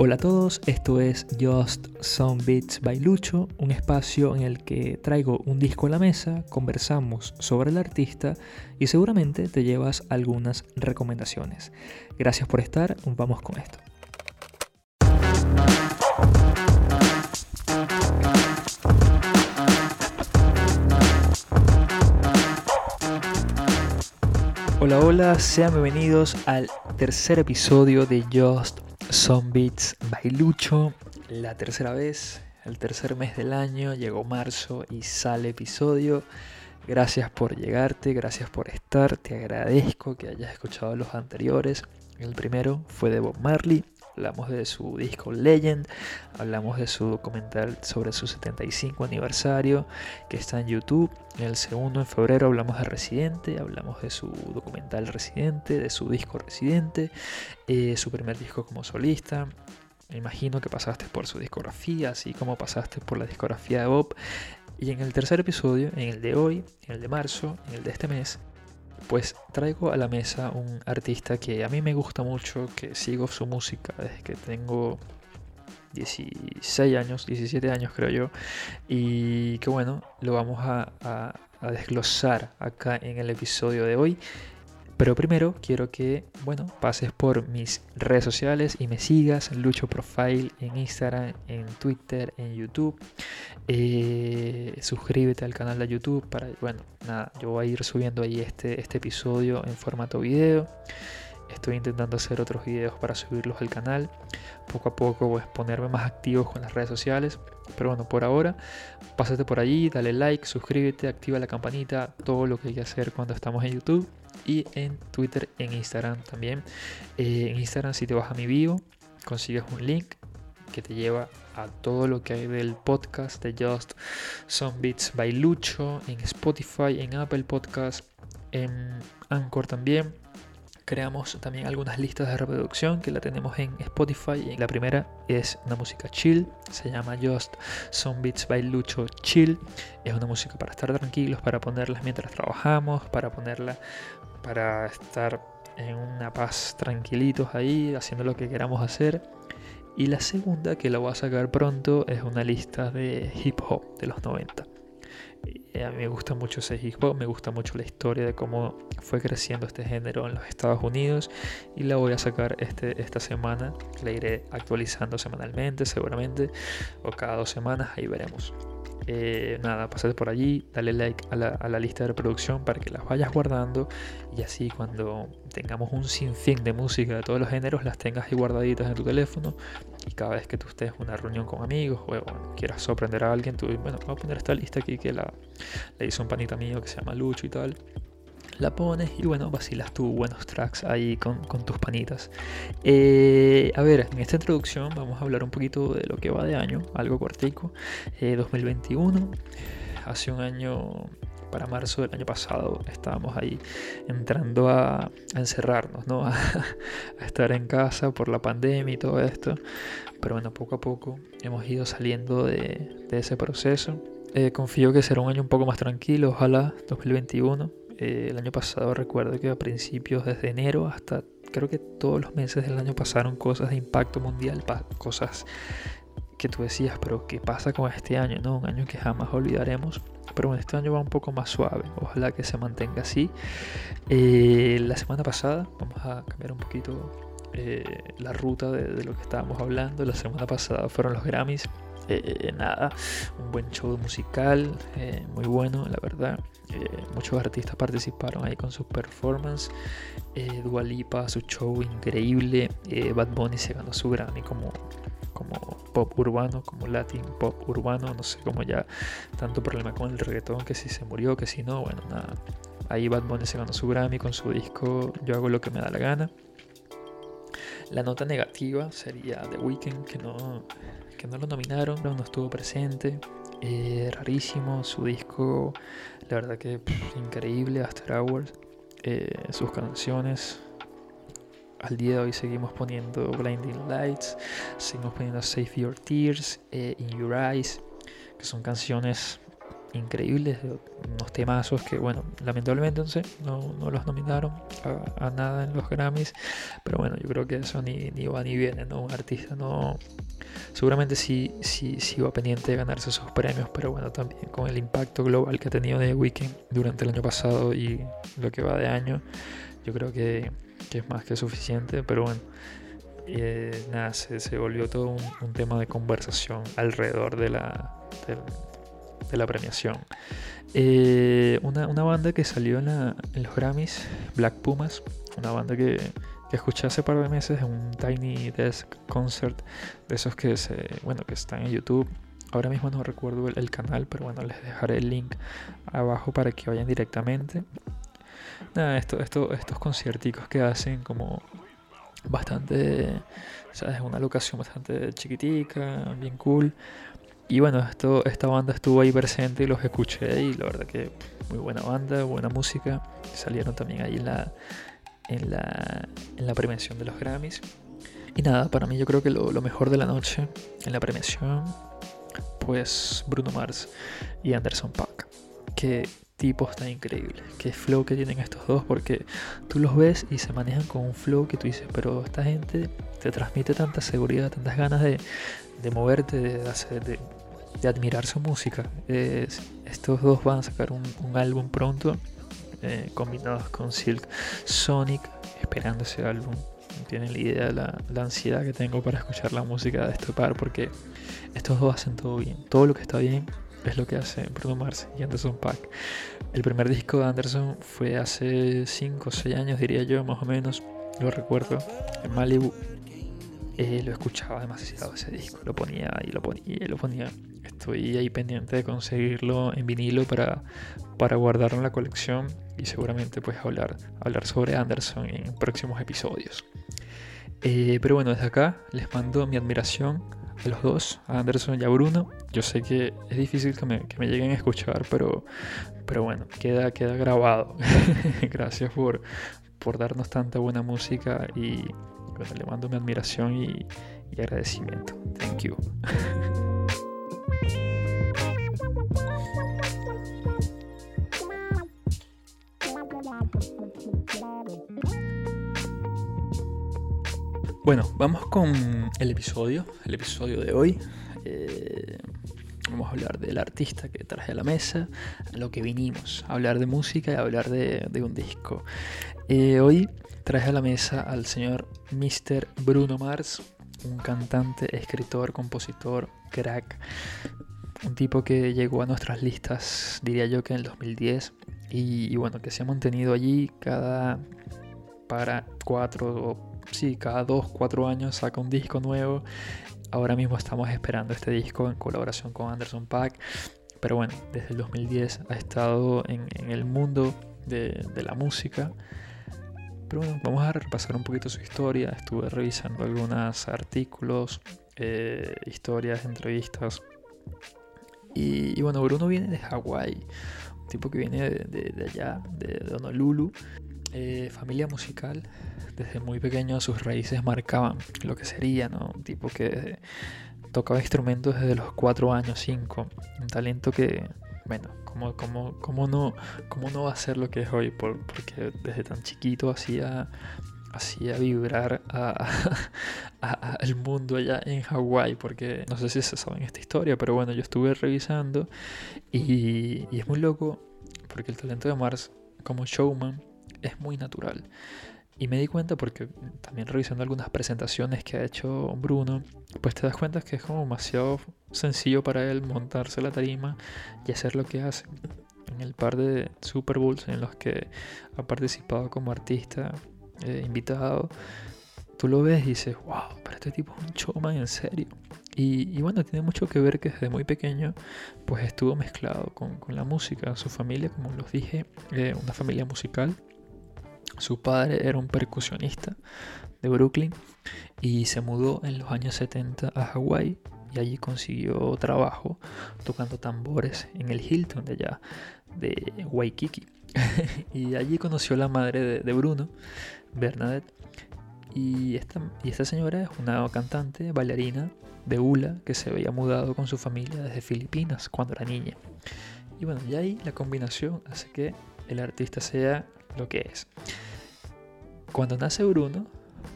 Hola a todos, esto es Just Some Beats by Lucho, un espacio en el que traigo un disco a la mesa, conversamos sobre el artista y seguramente te llevas algunas recomendaciones. Gracias por estar, vamos con esto. Hola, hola, sean bienvenidos al tercer episodio de Just Some Beats by Lucho. La tercera vez, el tercer mes del año, llegó marzo y sale episodio. Gracias por llegarte, gracias por estar, te agradezco que hayas escuchado los anteriores. El primero fue de Bob Marley, hablamos de su disco Legend, hablamos de su documental sobre su 75 aniversario que está en YouTube. En el segundo, en febrero, hablamos de Residente, hablamos de su documental Residente, de su disco Residente, eh, su primer disco como solista. Me imagino que pasaste por su discografía, así como pasaste por la discografía de Bob. Y en el tercer episodio, en el de hoy, en el de marzo, en el de este mes, pues traigo a la mesa un artista que a mí me gusta mucho, que sigo su música desde que tengo 16 años, 17 años creo yo, y que bueno, lo vamos a, a desglosar acá en el episodio de hoy. Pero primero quiero que, bueno, pases por mis redes sociales y me sigas, Lucho Profile en Instagram, en Twitter, en YouTube. Eh, suscríbete al canal de YouTube para, bueno, nada, yo voy a ir subiendo ahí este, este episodio en formato video. Estoy intentando hacer otros videos para subirlos al canal. Poco a poco voy a ponerme más activo con las redes sociales. Pero bueno, por ahora, pásate por allí, dale like, suscríbete, activa la campanita, todo lo que hay que hacer cuando estamos en YouTube y en Twitter, en Instagram también. Eh, en Instagram si te vas a mi bio, consigues un link que te lleva a todo lo que hay del podcast de Just Some Beats by Lucho, en Spotify, en Apple Podcast, en Anchor también creamos también algunas listas de reproducción que la tenemos en Spotify. La primera es una música chill, se llama Just Some Beats by Lucho Chill. Es una música para estar tranquilos, para ponerlas mientras trabajamos, para ponerla para estar en una paz tranquilitos ahí, haciendo lo que queramos hacer. Y la segunda, que la voy a sacar pronto, es una lista de hip hop de los 90. Eh, a mí me gusta mucho ese hip hop, me gusta mucho la historia de cómo fue creciendo este género en los Estados Unidos y la voy a sacar este, esta semana, la iré actualizando semanalmente seguramente o cada dos semanas, ahí veremos. Eh, nada, pasate por allí, dale like a la, la, lista de reproducción para que las vayas guardando y así cuando tengamos un sinfín de música de todos los géneros las tengas ahí guardaditas en tu teléfono y cada vez que tú estés en una reunión con amigos o quieras sorprender a alguien, tú, bueno, voy a poner esta lista aquí que la, le hizo un panita mío que se llama Lucho y tal la pones y bueno, vacilas tú buenos tracks ahí con, tus panitas. Eh, a ver, en esta introducción vamos a hablar un poquito de lo que va de año, algo cortico. 2021, eh, hace un año, para marzo del año pasado, estábamos ahí entrando a, encerrarnos, ¿no? A, estar en casa por la pandemia y todo esto. Pero bueno, poco a poco hemos ido saliendo de, ese proceso. Eh, confío que será un año un poco más tranquilo, ojalá 2021 eh, el año pasado recuerdo que a principios, desde enero hasta creo que todos los meses del año pasaron cosas de impacto mundial, cosas que tú decías, pero ¿qué pasa con este año? ¿no? Un año que jamás olvidaremos. Pero bueno, este año va un poco más suave. Ojalá que se mantenga así. Eh, la semana pasada, vamos a cambiar un poquito eh, la ruta de, de, lo que estábamos hablando. La semana pasada fueron los Grammys. Eh, nada, un buen show musical, eh, muy bueno, la verdad. Eh, muchos artistas participaron ahí con su performance. Dua Lipa, su show increíble. Bad Bunny se ganó su Grammy como, como pop urbano, como Latin pop urbano. No sé cómo ya tanto problema con el reggaetón, que si se murió, que si no, bueno, nada. Ahí Bad Bunny se ganó su Grammy con su disco Yo hago lo que me da la gana. La nota negativa sería The Weeknd, que no, que no lo nominaron, no estuvo presente. Eh, rarísimo, su disco, la verdad que increíble, After Hours. Eh, sus canciones, al día de hoy seguimos poniendo Blinding Lights, seguimos poniendo Save Your Tears, eh, In Your Eyes, que son canciones increíbles, unos temazos que, bueno, lamentablemente no, no los nominaron a, nada en los Grammys, pero bueno, yo creo que eso ni, ni va ni viene, ¿no? Un artista no... Seguramente sí, sí, sí va pendiente de ganarse esos premios, pero bueno, también con el impacto global que ha tenido The Weeknd durante el año pasado y lo que va de año, yo creo que, que es más que suficiente, pero bueno. Eh, nada, se, volvió todo un, tema de conversación alrededor de la, de la premiación. Eh, una, banda que salió en, los Grammys, Black Pumas, una banda que, que, escuché hace par de meses en un Tiny Desk Concert, de esos que, se, bueno, que están en YouTube. Ahora mismo no recuerdo el, canal, pero bueno, les dejaré el link abajo para que vayan directamente. Nada, esto, esto, estos concierticos que hacen como bastante, ¿sabes? Una locación bastante chiquitica, bien cool. Y bueno, esto, esta banda estuvo ahí presente y los escuché y la verdad que muy buena banda, buena música. Salieron también ahí en la, en la, en la premiación de los Grammys. Y nada, para mí yo creo que lo, lo mejor de la noche en la premiación, pues Bruno Mars y Anderson Paak. Que tipos tan increíbles. Qué flow que tienen estos dos, porque tú los ves y se manejan con un flow que tú dices, pero esta gente te transmite tanta seguridad, tantas ganas de, de moverte, de, hacer, de admirar su música. estos dos van a sacar un, álbum pronto, eh, combinados con Silk Sonic, esperando ese álbum. Tienen la idea de la, ansiedad que tengo para escuchar la música de este par, porque estos dos hacen todo bien. Todo lo que está bien es lo que hace Bruno Mars y Anderson Pack. El primer disco de Anderson fue hace 5 o 6 años, diría yo, más o menos. Lo recuerdo, en Malibu. Eh, lo escuchaba demasiado ese disco, lo ponía y lo ponía y lo ponía. Estoy ahí pendiente de conseguirlo en vinilo para, para guardarlo en la colección y seguramente pues hablar, hablar sobre Anderson en próximos episodios. Eh, pero bueno, desde acá les mando mi admiración a los dos, a Anderson y a Bruno. Yo sé que es difícil que me, que me lleguen a escuchar, pero, pero bueno, queda, queda grabado. Gracias por, por darnos tanta buena música y le mando mi admiración y, y agradecimiento. Thank you. Bueno, vamos con el episodio, el episodio de hoy. Eh, vamos a hablar del artista que traje a la mesa, a lo que vinimos, a hablar de música y a hablar de, un disco. Eh, hoy traje a la mesa al señor Mr. Bruno Mars, un cantante, escritor, compositor, crack, un tipo que llegó a nuestras listas, diría yo que en el 2010, y, y bueno, que se ha mantenido allí cada para cuatro o sí, cada dos, cuatro años saca un disco nuevo. Ahora mismo estamos esperando este disco en colaboración con Anderson Pack. Pero bueno, desde el 2010 ha estado en, el mundo de, la música. Pero bueno, vamos a repasar un poquito su historia. Estuve revisando algunos artículos, eh, historias, entrevistas. Y, bueno, Bruno viene de Hawái, un tipo que viene de, allá, de Honolulu. Eh, familia musical, desde muy pequeño sus raíces marcaban lo que sería, ¿no? Un tipo que tocaba instrumentos desde los 4 años, 5. Un talento que, bueno, ¿cómo, cómo, cómo, no, cómo no va a ser lo que es hoy? Por, porque desde tan chiquito hacía, hacía vibrar al mundo allá en Hawái, porque no sé si se saben esta historia, pero bueno, yo estuve revisando y, y es muy loco porque el talento de Mars como showman es muy natural. Y me di cuenta porque también revisando algunas presentaciones que ha hecho Bruno, pues te das cuenta que es como demasiado sencillo para él montarse la tarima y hacer lo que hace. En el par de Super Bowls en los que ha participado como artista eh, invitado, tú lo ves y dices, wow, pero este tipo es un showman en serio. Y, bueno, tiene mucho que ver que desde muy pequeño pues estuvo mezclado con, con la música. Su familia, como los dije, eh, una familia musical su padre era un percusionista de Brooklyn y se mudó en los años 70 a Hawái y allí consiguió trabajo tocando tambores en el Hilton de allá, de Waikiki. y allí conoció a la madre de, Bruno, Bernadette. Y esta, y esta señora es una cantante, bailarina de hula que se había mudado con su familia desde Filipinas cuando era niña. Y bueno, y ahí la combinación hace que el artista sea lo que es. Cuando nace Bruno,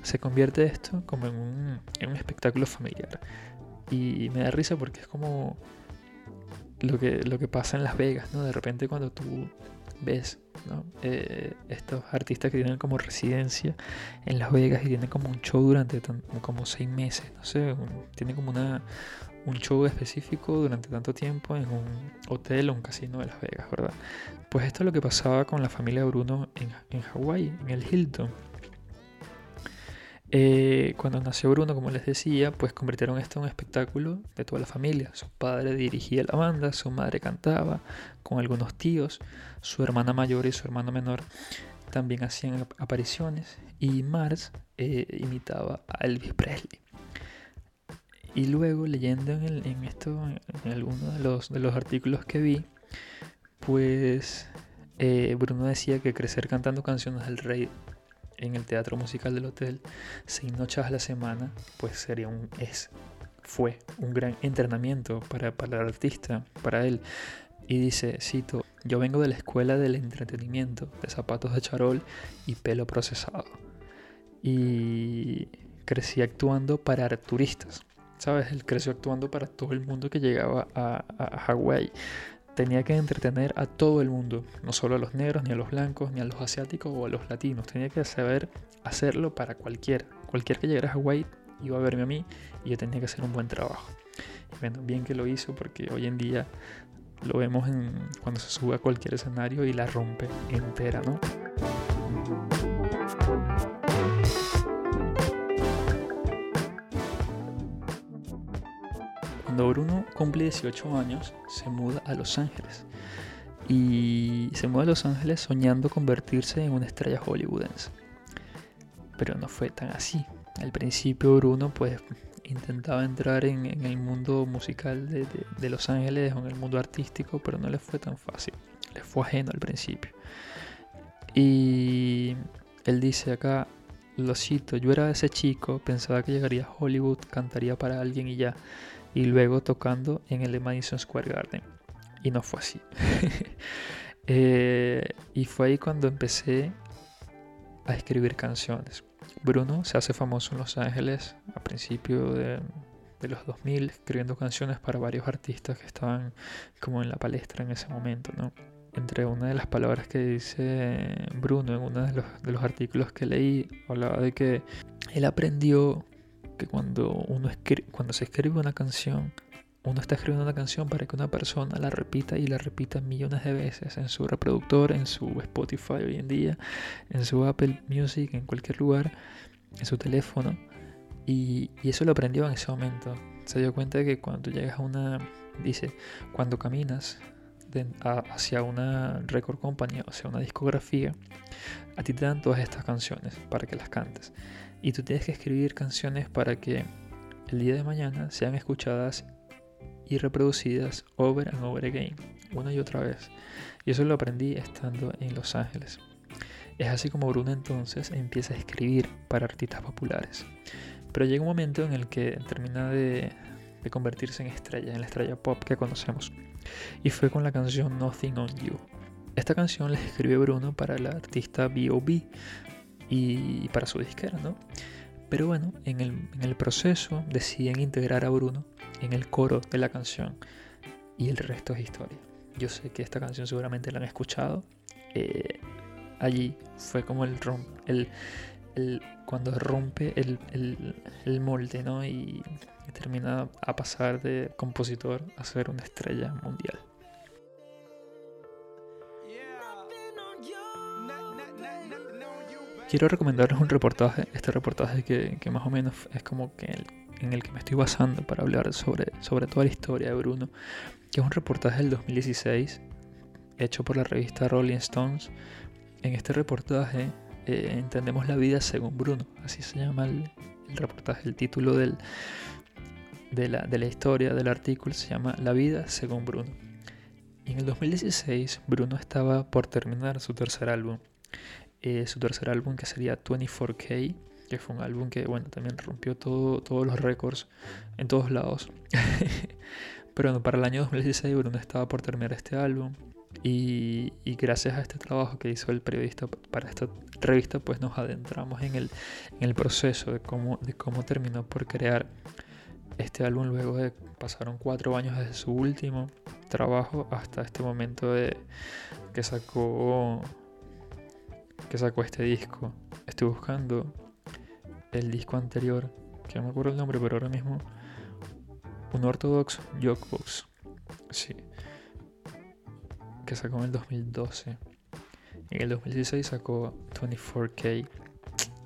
se convierte esto como en un, en un espectáculo familiar. Y me da risa porque es como lo que, lo que pasa en Las Vegas, ¿no? De repente cuando tú ves. Eh, estos artistas que tienen como residencia en Las Vegas y tienen como un show durante como seis meses, no sé, tienen como una, un show específico durante tanto tiempo en un hotel o un casino de Las Vegas, ¿verdad? Pues esto es lo que pasaba con la familia Bruno en, en Hawái, en el Hilton. Eh, cuando nació Bruno, como les decía, pues convirtieron esto en un espectáculo de toda la familia. Su padre dirigía la banda, su madre cantaba con algunos tíos, su hermana mayor y su hermano menor también hacían apariciones y Mars eh, imitaba a Elvis Presley. Y luego leyendo en, esto, en alguno de los, de los artículos que vi, pues eh, Bruno decía que crecer cantando canciones del rey en el teatro musical del hotel seis noches a la semana, pues sería un es fue un gran entrenamiento para, para el artista, para él. Y dice, cito, yo vengo de la escuela del entretenimiento, de zapatos de charol y pelo procesado. Y crecí actuando para turistas. ¿Sabes? Él creció actuando para todo el mundo que llegaba a, a Hawái tenía que entretener a todo el mundo, no solo a los negros, ni a los blancos, ni a los asiáticos o a los latinos. Tenía que saber hacerlo para cualquiera. Cualquier que llegara a Hawái iba a verme a mí y yo tenía que hacer un buen trabajo. Bueno, bien que lo hizo porque hoy en día lo vemos cuando se sube a cualquier escenario y la rompe entera, ¿no? Cuando Bruno cumple 18 años, se muda a Los Ángeles. Y se muda a Los Ángeles soñando convertirse en una estrella hollywoodense. Pero no fue tan así. Al principio Bruno pues intentaba entrar en, el mundo musical de, Los Ángeles o en el mundo artístico, pero no le fue tan fácil. Le fue ajeno al principio. Y él dice acá, lo cito, yo era ese chico, pensaba que llegaría a Hollywood, cantaría para alguien y ya y luego tocando en el Madison Square Garden. Y no fue así. Eh, y fue ahí cuando empecé a escribir canciones. Bruno se hace famoso en Los Ángeles a principios de, de, los 2000 escribiendo canciones para varios artistas que estaban como en la palestra en ese momento, ¿no? Entre una de las palabras que dice Bruno en uno de los, de los artículos que leí, hablaba de que él aprendió cuando uno cuando se escribe una canción, uno está escribiendo una canción para que una persona la repita y la repita millones de veces en su reproductor, en su Spotify hoy en día, en su Apple Music, en cualquier lugar, en su teléfono. Y, eso lo aprendió en ese momento. Se dio cuenta de que cuando llegas a una, dice, cuando caminas hacia una record company, hacia una discografía, a ti te dan todas estas canciones para que las cantes. Y tú tienes que escribir canciones para que el día de mañana sean escuchadas y reproducidas over and over again, una y otra vez. Y eso lo aprendí estando en Los Ángeles. Es así como Bruno entonces empieza a escribir para artistas populares. Pero llega un momento en el que termina de, convertirse en estrella, en la estrella pop que conocemos. Y fue con la canción Nothing on You. Esta canción la escribió Bruno para el artista B.O.B y para su disquera, ¿no? Pero bueno, en el, proceso deciden integrar a Bruno en el coro de la canción y el resto es historia. Yo sé que esta canción seguramente la han escuchado. Eh, allí fue como el, el, el cuando rompe el, el, molde, ¿no? Y termina a pasar de compositor a ser una estrella mundial. Quiero recomendarles un reportaje, este reportaje que, que más o menos es como que en el que me estoy basando para hablar sobre, sobre toda la historia de Bruno, que es un reportaje del 2016 hecho por la revista Rolling Stones. En este reportaje eh, entendemos la vida según Bruno, así se llama el, reportaje, el título del, de, la, de la historia del artículo se llama La vida según Bruno. Y en el 2016 Bruno estaba por terminar su tercer álbum eh, su tercer álbum que sería 24K, que fue un álbum que bueno, también rompió todo, todos los récords en todos lados. Pero bueno, para el año 2016 Bruno estaba por terminar este álbum y, gracias a este trabajo que hizo el periodista para esta revista, pues nos adentramos en el, en el proceso de cómo, de cómo terminó por crear este álbum luego de pasaron cuatro años desde su último trabajo hasta este momento de que sacó que sacó este disco. Estoy buscando el disco anterior, que no me acuerdo el nombre, pero ahora mismo un Orthodox Jokebox. Sí. Que sacó en el 2012. En el 2016 sacó 24K.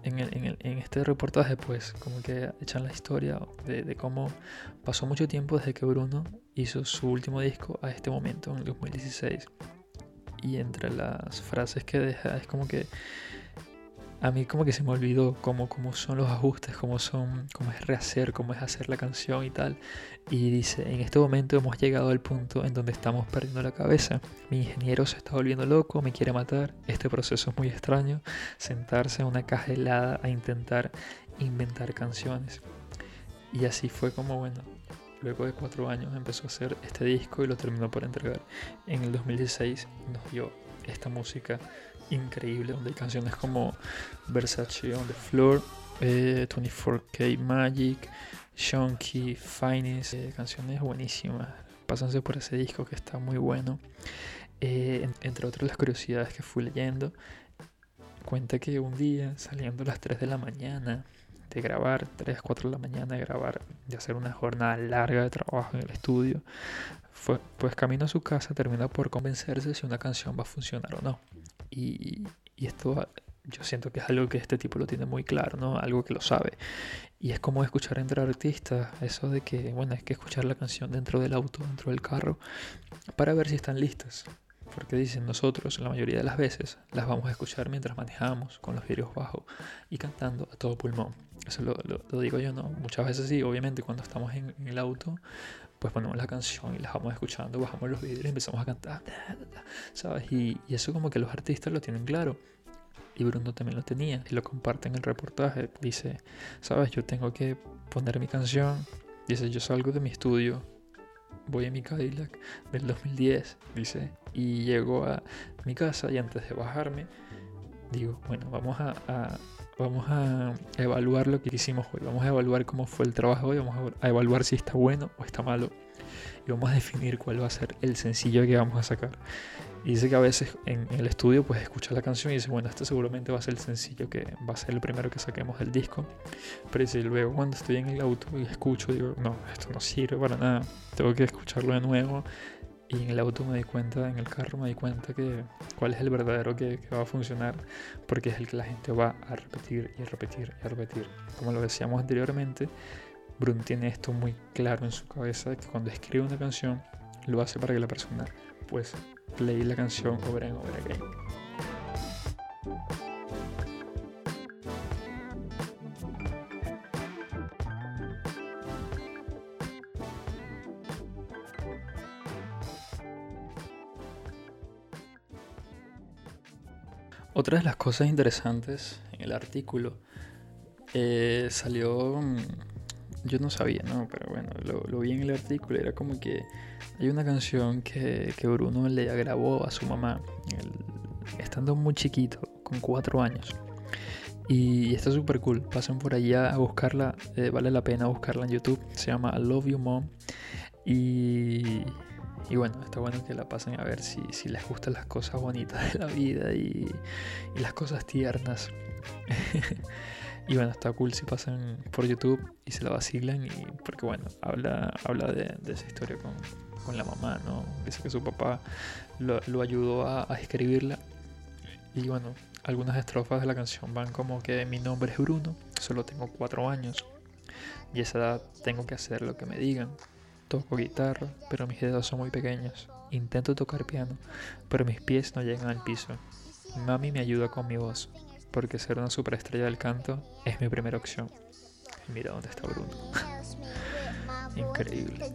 En, en, este reportaje, pues, como que echan la historia de, de, cómo pasó mucho tiempo desde que Bruno hizo su último disco a este momento, en el 2016. Y entre las frases que deja es como que a mí como que se me olvidó cómo, cómo son los ajustes, cómo son, cómo es rehacer, cómo es hacer la canción y tal. Y dice, en este momento hemos llegado al punto en donde estamos perdiendo la cabeza. Mi ingeniero se está volviendo loco, me quiere matar. Este proceso es muy extraño. Sentarse en una caja helada a intentar inventar canciones. Y así fue como, bueno, luego de cuatro años empezó a hacer este disco y lo terminó por entregar. En el 2016 nos dio esta música increíble, donde hay canciones como Versace on the Floor, 24K eh, Magic, Shonky, Finest, eh, canciones buenísimas. Pásense por ese disco que está muy bueno. Eh, entre otras las curiosidades que fui leyendo, cuenta que un día saliendo a las 3 de la mañana de grabar, 3, 4 de la mañana de grabar, de hacer una jornada larga de trabajo en el estudio, fue, pues camino a su casa termina por convencerse si una canción va a funcionar o no. Y, esto yo siento que es algo que este tipo lo tiene muy claro, ¿no? Algo que lo sabe. Y es como escuchar entre artistas, eso de que, bueno, hay que escuchar la canción dentro del auto, dentro del carro, para ver si están listas. Porque dicen nosotros, la mayoría de las veces, las vamos a escuchar mientras manejamos, con los vidrios bajos y cantando a todo pulmón. Eso lo, digo yo, ¿no? Muchas veces sí, obviamente cuando estamos en, el auto, pues ponemos la canción y la vamos escuchando, bajamos los vidrios y empezamos a cantar, ¿sabes? Y, y eso como que los artistas lo tienen claro. Y Bruno también lo tenía y lo comparte en el reportaje. Dice, ¿sabes? Yo tengo que poner mi canción. Dice, yo salgo de mi estudio, voy a mi Cadillac del 2010, dice, y llego a mi casa y antes de bajarme, digo, bueno, vamos a, vamos a evaluar lo que hicimos hoy, vamos a evaluar cómo fue el trabajo hoy, vamos a evaluar si está bueno o está malo y vamos a definir cuál va a ser el sencillo que vamos a sacar. Y dice que a veces en el estudio pues escucha la canción y dice, bueno, este seguramente va a ser el sencillo que va a ser el primero que saquemos del disco. Pero dice, luego cuando estoy en el auto y escucho, digo, no, esto no sirve para nada, tengo que escucharlo de nuevo. Y en el auto me di cuenta, en el carro me di cuenta que cuál es el verdadero que, que va a funcionar, porque es el que la gente va a repetir y repetir y repetir. Como lo decíamos anteriormente, Bruno tiene esto muy claro en su cabeza, que cuando escribe una canción, lo hace para que la persona pues leí la canción Over and Over Again. Otra de las cosas interesantes en el artículo eh, salió, mm, yo no sabía, ¿no? Pero bueno, lo, vi en el artículo, era como que hay una canción que, Bruno le grabó a su mamá, estando muy chiquito, con cuatro años. Y está súper cool. Pasen por allá a buscarla. Eh, vale la pena buscarla en YouTube. Se llama Love You Mom. Y, y bueno, está bueno que la pasen a ver si, si les gustan las cosas bonitas de la vida y las cosas tiernas. y bueno, está cool si pasan por YouTube y se la vacilan. Y, porque bueno, habla, habla de, de esa historia con, con la mamá, ¿no? Dice que su papá lo, ayudó a, escribirla. Y bueno, algunas estrofas de la canción van como que mi nombre es Bruno, solo tengo cuatro años. Y a esa edad tengo que hacer lo que me digan. Toco guitarra, pero mis dedos son muy pequeños. Intento tocar piano, pero mis pies no llegan al piso. Mami me ayuda con mi voz, porque ser una superestrella del canto es mi primera opción. Mira dónde está Bruno. Increíble.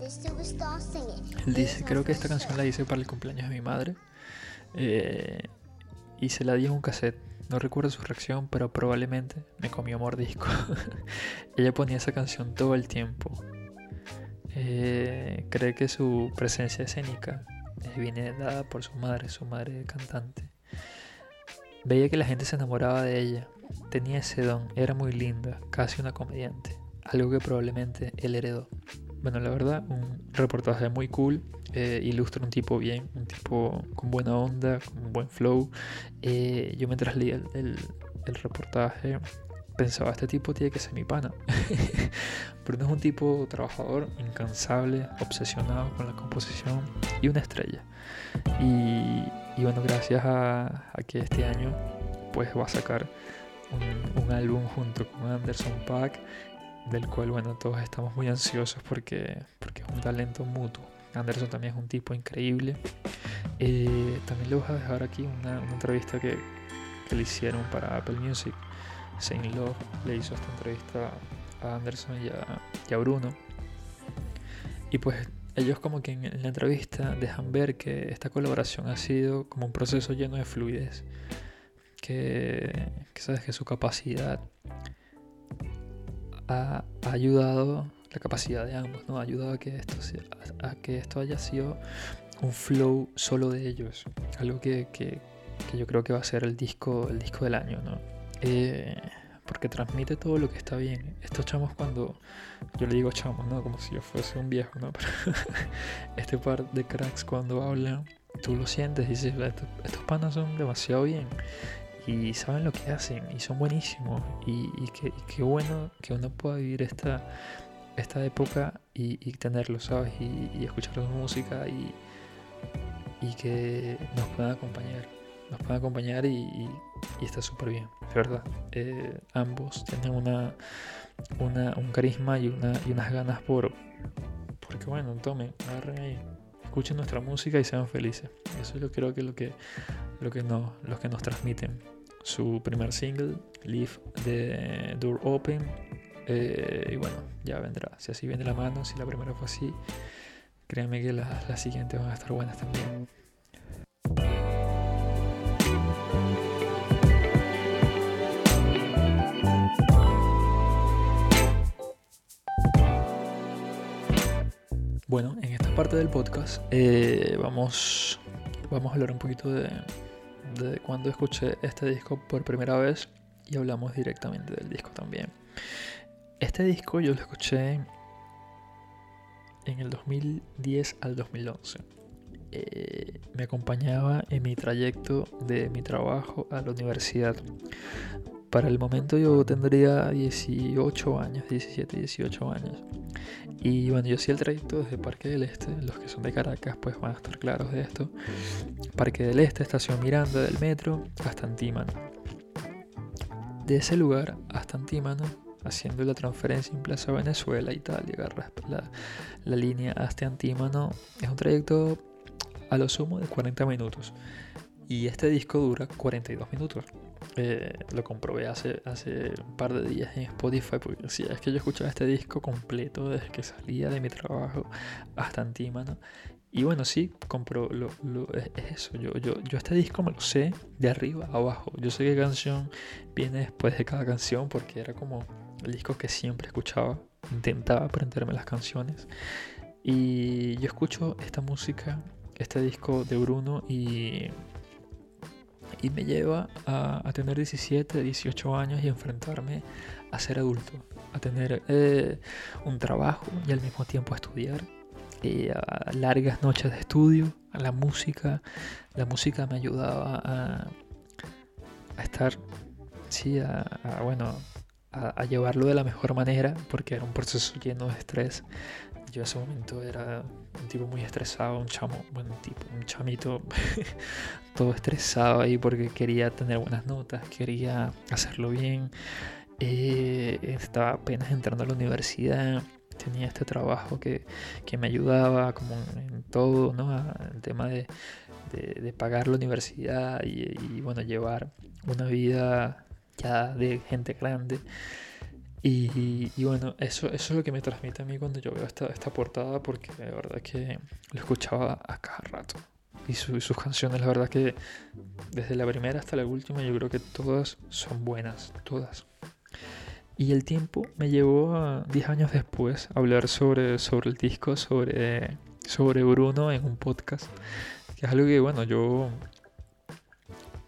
Él dice, creo que esta canción la hice para el cumpleaños de mi madre. Eh, y se la di en un cassette. No recuerdo su reacción, pero probablemente me comió mordisco. Ella ponía esa canción todo el tiempo. eh, cree que su presencia escénica viene dada por su madre, su madre cantante. Veía que la gente se enamoraba de ella, tenía ese don, era muy linda, casi una comediante, algo que probablemente él heredó. Bueno, la verdad, un reportaje muy cool, eh, ilustra un tipo bien, un tipo con buena onda, con buen flow. yo mientras leía el, el reportaje pensaba, este tipo tiene que ser mi pana. Pero no es un tipo trabajador, incansable, obsesionado con la composición y una estrella. Y, bueno, gracias a, que este año pues va a sacar un, álbum junto con Anderson Pack, del cual bueno, todos estamos muy ansiosos porque, porque es un talento mutuo. Anderson también es un tipo increíble. Eh, también le voy a dejar aquí una, entrevista que, que le hicieron para Apple Music Saint Love le hizo esta entrevista a Anderson y a, Bruno. Y pues ellos como que en, la entrevista dejan ver que esta colaboración ha sido como un proceso lleno de fluidez. Que, sabes que su capacidad ha, ayudado, la capacidad de ambos, ¿no? Ha ayudado a que esto, a, que esto haya sido un flow solo de ellos. Algo que, que, que yo creo que va a ser el disco, el disco del año, ¿no? Eh, porque transmite todo lo que está bien. Estos chamos cuando, yo le digo chamos, ¿no? Como si yo fuese un viejo, ¿no? Pero este par de cracks cuando hablan, tú lo sientes y dices, estos, panas son demasiado bien y saben lo que hacen y son buenísimos y, qué bueno que uno pueda vivir esta, esta época y, tenerlo, ¿sabes? Y, escuchar su música y, y que nos puedan acompañar nos pueden acompañar y, está súper bien, de verdad. Eh, ambos tienen una, un carisma y, una, y unas ganas por... Porque bueno, tomen, agarren ahí, escuchen nuestra música y sean felices. Eso yo creo que es lo que, lo que, nos, los que nos transmiten. Su primer single, Leave the Door Open. Eh, y bueno, ya vendrá. Si así viene la mano, si la primera fue así, créanme que las, las siguientes van a estar buenas también. Bueno, en esta parte del podcast eh, vamos, vamos a hablar un poquito de, cuando escuché este disco por primera vez y hablamos directamente del disco también. Este disco yo lo escuché en el 2010 al 2011. Eh, me acompañaba en mi trayecto de mi trabajo a la universidad. Para el momento yo tendría 18 años, 17, 18 años. Y bueno, yo hacía el trayecto desde Parque del Este, los que son de Caracas pues van a estar claros de esto. Parque del Este, Estación Miranda del metro, hasta Antímano. De ese lugar hasta Antímano, haciendo la transferencia en Plaza Venezuela, Italia, agarras la, la línea hasta Antímano, es un trayecto a lo sumo de 40 minutos. Y este disco dura 42 minutos. Eh, lo comprobé hace, hace un par de días en Spotify porque decía, es que yo escuchaba este disco completo desde que salía de mi trabajo hasta Antímano. Y bueno, sí, compro, lo, es, eso. Yo, yo, yo este disco me lo sé de arriba a abajo. Yo sé qué canción viene después de cada canción porque era como el disco que siempre escuchaba. Intentaba aprenderme las canciones. Y yo escucho esta música, este disco de Bruno y y me lleva a, tener 17, 18 años y enfrentarme a ser adulto, a tener eh, un trabajo y al mismo tiempo a estudiar, y a largas noches de estudio, a la música. La música me ayudaba a, a estar, sí, a, bueno, a, llevarlo de la mejor manera porque era un proceso lleno de estrés. Yo en ese momento era un tipo muy estresado, un chamo, bueno, un tipo, un chamito todo estresado ahí porque quería tener buenas notas, quería hacerlo bien. Eh, estaba apenas entrando a la universidad, tenía este trabajo que, me ayudaba como en todo, ¿no? El tema de, pagar la universidad y, bueno, llevar una vida ya de gente grande. Y, bueno, eso, eso es lo que me transmite a mí cuando yo veo esta, esta portada, porque de verdad que lo escuchaba a cada rato. Y sus canciones, la verdad que desde la primera hasta la última, yo creo que todas son buenas, todas. Y el tiempo me llevó a 10 años después a hablar sobre, sobre el disco, sobre, sobre Bruno en un podcast. Que es algo que, bueno, yo,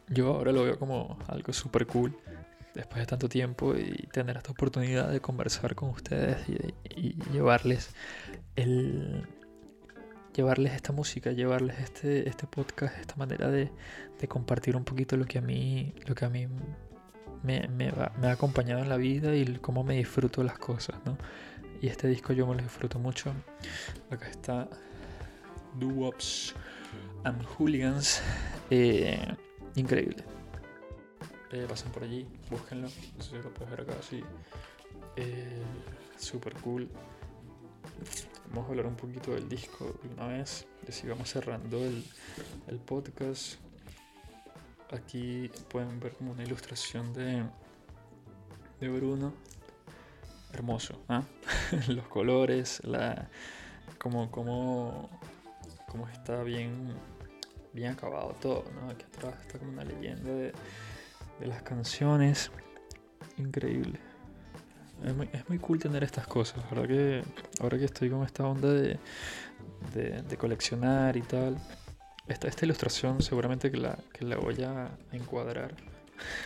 yo ahora lo veo como algo súper cool después de tanto tiempo y tener esta oportunidad de conversar con ustedes y, llevarles el llevarles esta música, llevarles este, este podcast, esta manera de, de, compartir un poquito lo que a mí, lo que a mí me, me, me, ha acompañado en la vida y cómo me disfruto las cosas, ¿no? Y este disco yo me lo disfruto mucho. Acá está Doo-Wops and Hooligans. Eh, increíble pasen por allí, búsquenlo. No sé si lo puedes ver acá, sí. Eh, super cool. Vamos a hablar un poquito del disco de una vez. Y así vamos cerrando el, el podcast. Aquí pueden ver como una ilustración de, de Bruno. Hermoso, ¿ah? los colores, la como, como, como está bien, bien acabado todo, ¿no? Aquí atrás está como una leyenda de, de las canciones. Increíble. Es muy, es muy, cool tener estas cosas, ¿verdad? Que ahora que estoy con esta onda de, de, coleccionar y tal, esta, esta ilustración seguramente que la, que la voy a encuadrar.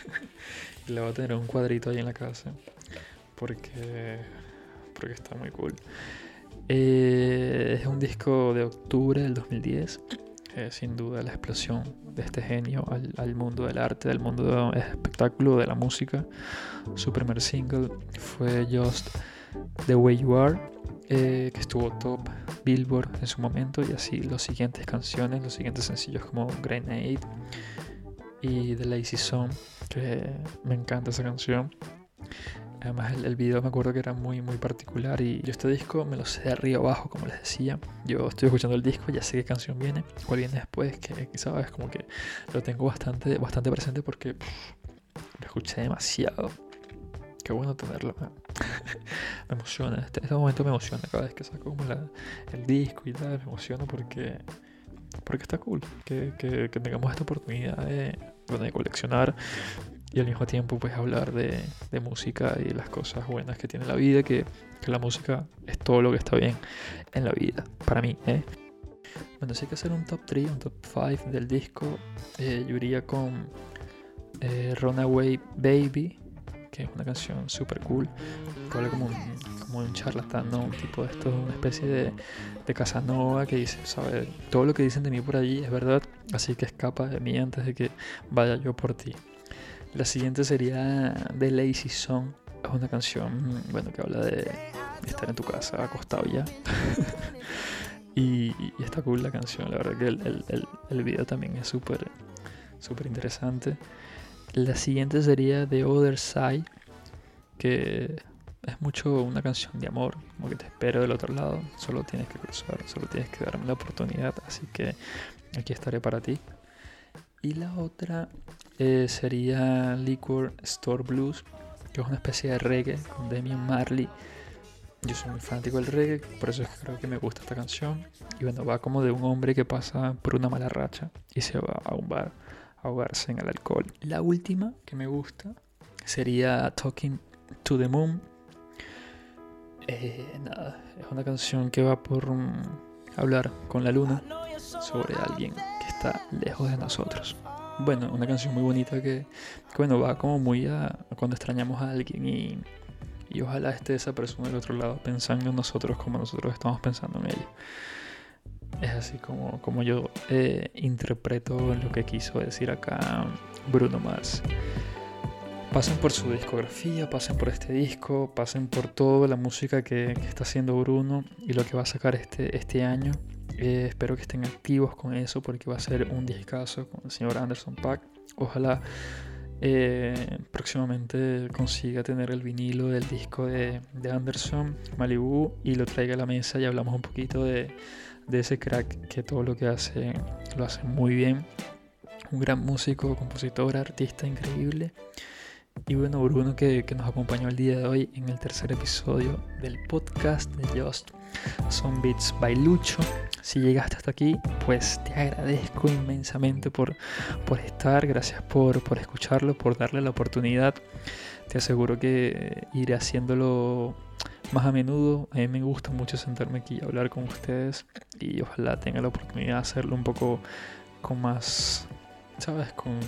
y la voy a tener un cuadrito ahí en la casa. Porque, porque está muy cool. Eh, es un disco de octubre del 2010 sin duda la explosión de este genio al, mundo del arte, del mundo del espectáculo, de la música. Su primer single fue Just The Way You Are, eh, que estuvo top Billboard en su momento, y así los siguientes canciones, los siguientes sencillos como Grenade y The Lazy Song, que me encanta esa canción. Además el, video me acuerdo que era muy muy particular y yo este disco me lo sé de arriba abajo como les decía. Yo estoy escuchando el disco, ya sé qué canción viene, cuál viene después, que, sabes, como que lo tengo bastante, bastante presente porque lo escuché demasiado. Qué bueno tenerlo. me emociona, este, este, momento me emociona cada vez que saco como el disco y tal, me emociona porque porque está cool que, que, que tengamos esta oportunidad de, de coleccionar y al mismo tiempo pues hablar de, de, música y las cosas buenas que tiene la vida, que, que, la música es todo lo que está bien en la vida, para mí. ¿eh? Bueno, si hay que hacer un top 3, un top 5 del disco, eh, yo iría con eh, Runaway Baby, que es una canción súper cool, que habla como un, como un charlatán, ¿no? un tipo de esto, una especie de, de Casanova que dice, ¿sabes? Todo lo que dicen de mí por allí es verdad, así que escapa de mí antes de que vaya yo por ti. La siguiente sería The Lazy Song. Es una canción, bueno, que habla de estar en tu casa acostado ya. y, está cool la canción, la verdad que el, el, el video también es súper súper interesante. La siguiente sería The Other Side, que es mucho una canción de amor, como que te espero del otro lado, solo tienes que cruzar, solo tienes que darme la oportunidad, así que aquí estaré para ti. Y la otra eh, sería Liquor Store Blues, que es una especie de reggae con Demian Marley. Yo soy muy fanático del reggae, por eso es que creo que me gusta esta canción. Y bueno, va como de un hombre que pasa por una mala racha y se va a un a ahogarse en el alcohol. La última que me gusta sería Talking to the Moon. Eh, nada, es una canción que va por hablar con la luna sobre alguien está lejos de nosotros. Bueno, una canción muy bonita que, bueno, va como muy a, cuando extrañamos a alguien y, y, ojalá esté esa persona del otro lado pensando en nosotros como nosotros estamos pensando en ella. Es así como, como yo eh, interpreto lo que quiso decir acá Bruno Mars. Pasen por su discografía, pasen por este disco, pasen por toda la música que, que está haciendo Bruno y lo que va a sacar este, este año. Eh, espero que estén activos con eso porque va a ser un discazo con el señor Anderson Pack. Ojalá eh, próximamente consiga tener el vinilo del disco de, de, Anderson, Malibu, y lo traiga a la mesa y hablamos un poquito de, de ese crack que todo lo que hace lo hace muy bien. Un gran músico, compositor, artista increíble. Y bueno, Bruno que, que, nos acompañó el día de hoy en el tercer episodio del podcast de Just Some Beats by Lucho. Si llegaste hasta aquí, pues te agradezco inmensamente por, por estar, gracias por, por escucharlo, por darle la oportunidad. Te aseguro que iré haciéndolo más a menudo. A mí me gusta mucho sentarme aquí y hablar con ustedes y ojalá tenga la oportunidad de hacerlo un poco con más, ¿sabes? Con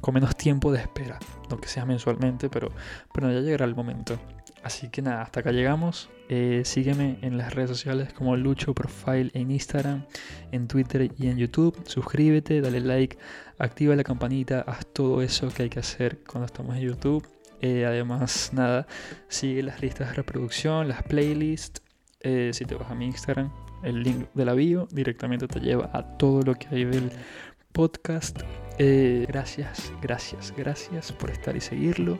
con menos tiempo de espera, no que sea mensualmente, pero, pero ya llegará el momento. Así que nada, hasta acá llegamos. Eh, sígueme en las redes sociales como Lucho Profile en Instagram, en Twitter y en YouTube. Suscríbete, dale like, activa la campanita, haz todo eso que hay que hacer cuando estamos en YouTube. Eh, además, nada, sigue las listas de reproducción, las playlists. Eh, si te vas a mi Instagram, el link de la bio directamente te lleva a todo lo que hay del podcast. Eh, gracias, gracias, gracias por estar y seguirlo.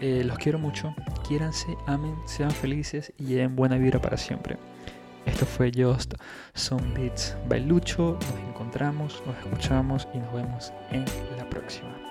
Eh, los quiero mucho. Quiéranse, amen, sean felices y lleven buena vibra para siempre. Esto fue Just Some Beats by Lucho. Nos encontramos, nos escuchamos y nos vemos en la próxima.